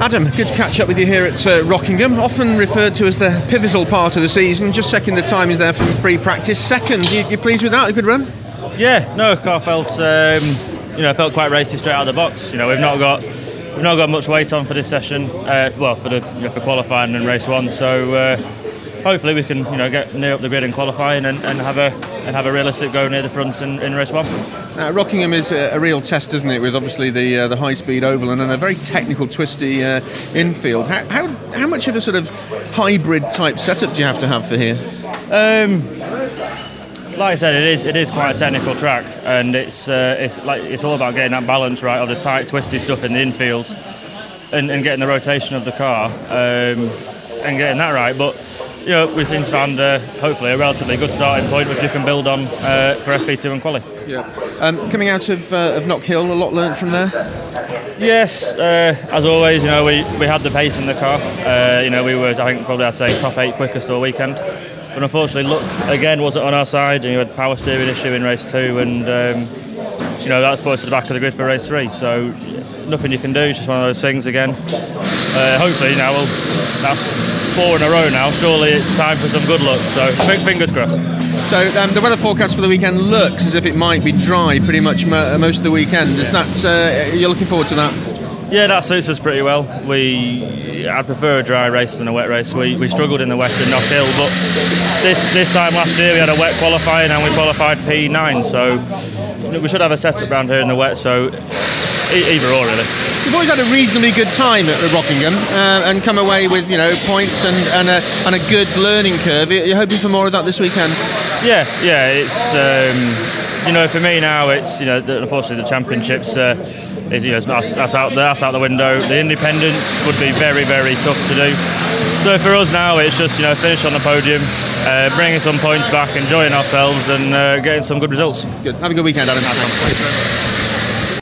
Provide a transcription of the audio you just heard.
Adam, good to catch up with you here at uh, Rockingham. Often referred to as the pivotal part of the season. Just checking the time is there from free practice. Second, you, you pleased with that? A good run? Yeah, no, car felt um, you know felt quite racy straight out of the box. You know, we've not got we've not got much weight on for this session. Uh, well, for the you know, for qualifying and race one. So uh, hopefully we can you know get near up the grid in qualifying and, and have a and have a realistic go near the front in, in race one. Uh, Rockingham is a, a, real test, isn't it? With obviously the uh, the high speed oval and then a very technical, twisty uh, infield. How, how how much of a sort of hybrid type setup do you have to have for here? Um, like I said, it is it is quite a technical track, and it's uh, it's like it's all about getting that balance right of the tight, twisty stuff in the infield, and, and getting the rotation of the car, um, and getting that right. But you know, we've since found uh, hopefully a relatively good starting point which you can build on uh, for FP2 and quali. Yeah. Um, coming out of uh, of Knockhill, a lot learned from there. Yes, uh, as always, you know we, we had the pace in the car. Uh, you know we were I think probably I'd say top eight quickest all weekend. But unfortunately, luck again wasn't on our side, and you had power steering issue in race two, and um, you know that put us to the back of the grid for race three. So nothing you can do. It's just one of those things again. Uh, hopefully now we'll. That's four in a row now. Surely it's time for some good luck. So fingers crossed. So um, the weather forecast for the weekend looks as if it might be dry pretty much mo- most of the weekend. Is that uh, you're looking forward to that? Yeah, that suits us pretty well. We, I prefer a dry race than a wet race. We, we struggled in the wet in Knockhill, but this this time last year we had a wet qualifying and we qualified P9, so we should have a setup around here in the wet. So either or really. You've always had a reasonably good time at Rockingham uh, and come away with you know points and, and, a, and a good learning curve. You're hoping for more of that this weekend? Yeah, yeah. It's um, you know for me now it's you know unfortunately the championships. Uh, is, you know, that's, that's, out that's out the window. The independents would be very very tough to do. So for us now, it's just you know finish on the podium, uh, bringing some points back, enjoying ourselves, and uh, getting some good results. Good. Have a good weekend, Adam.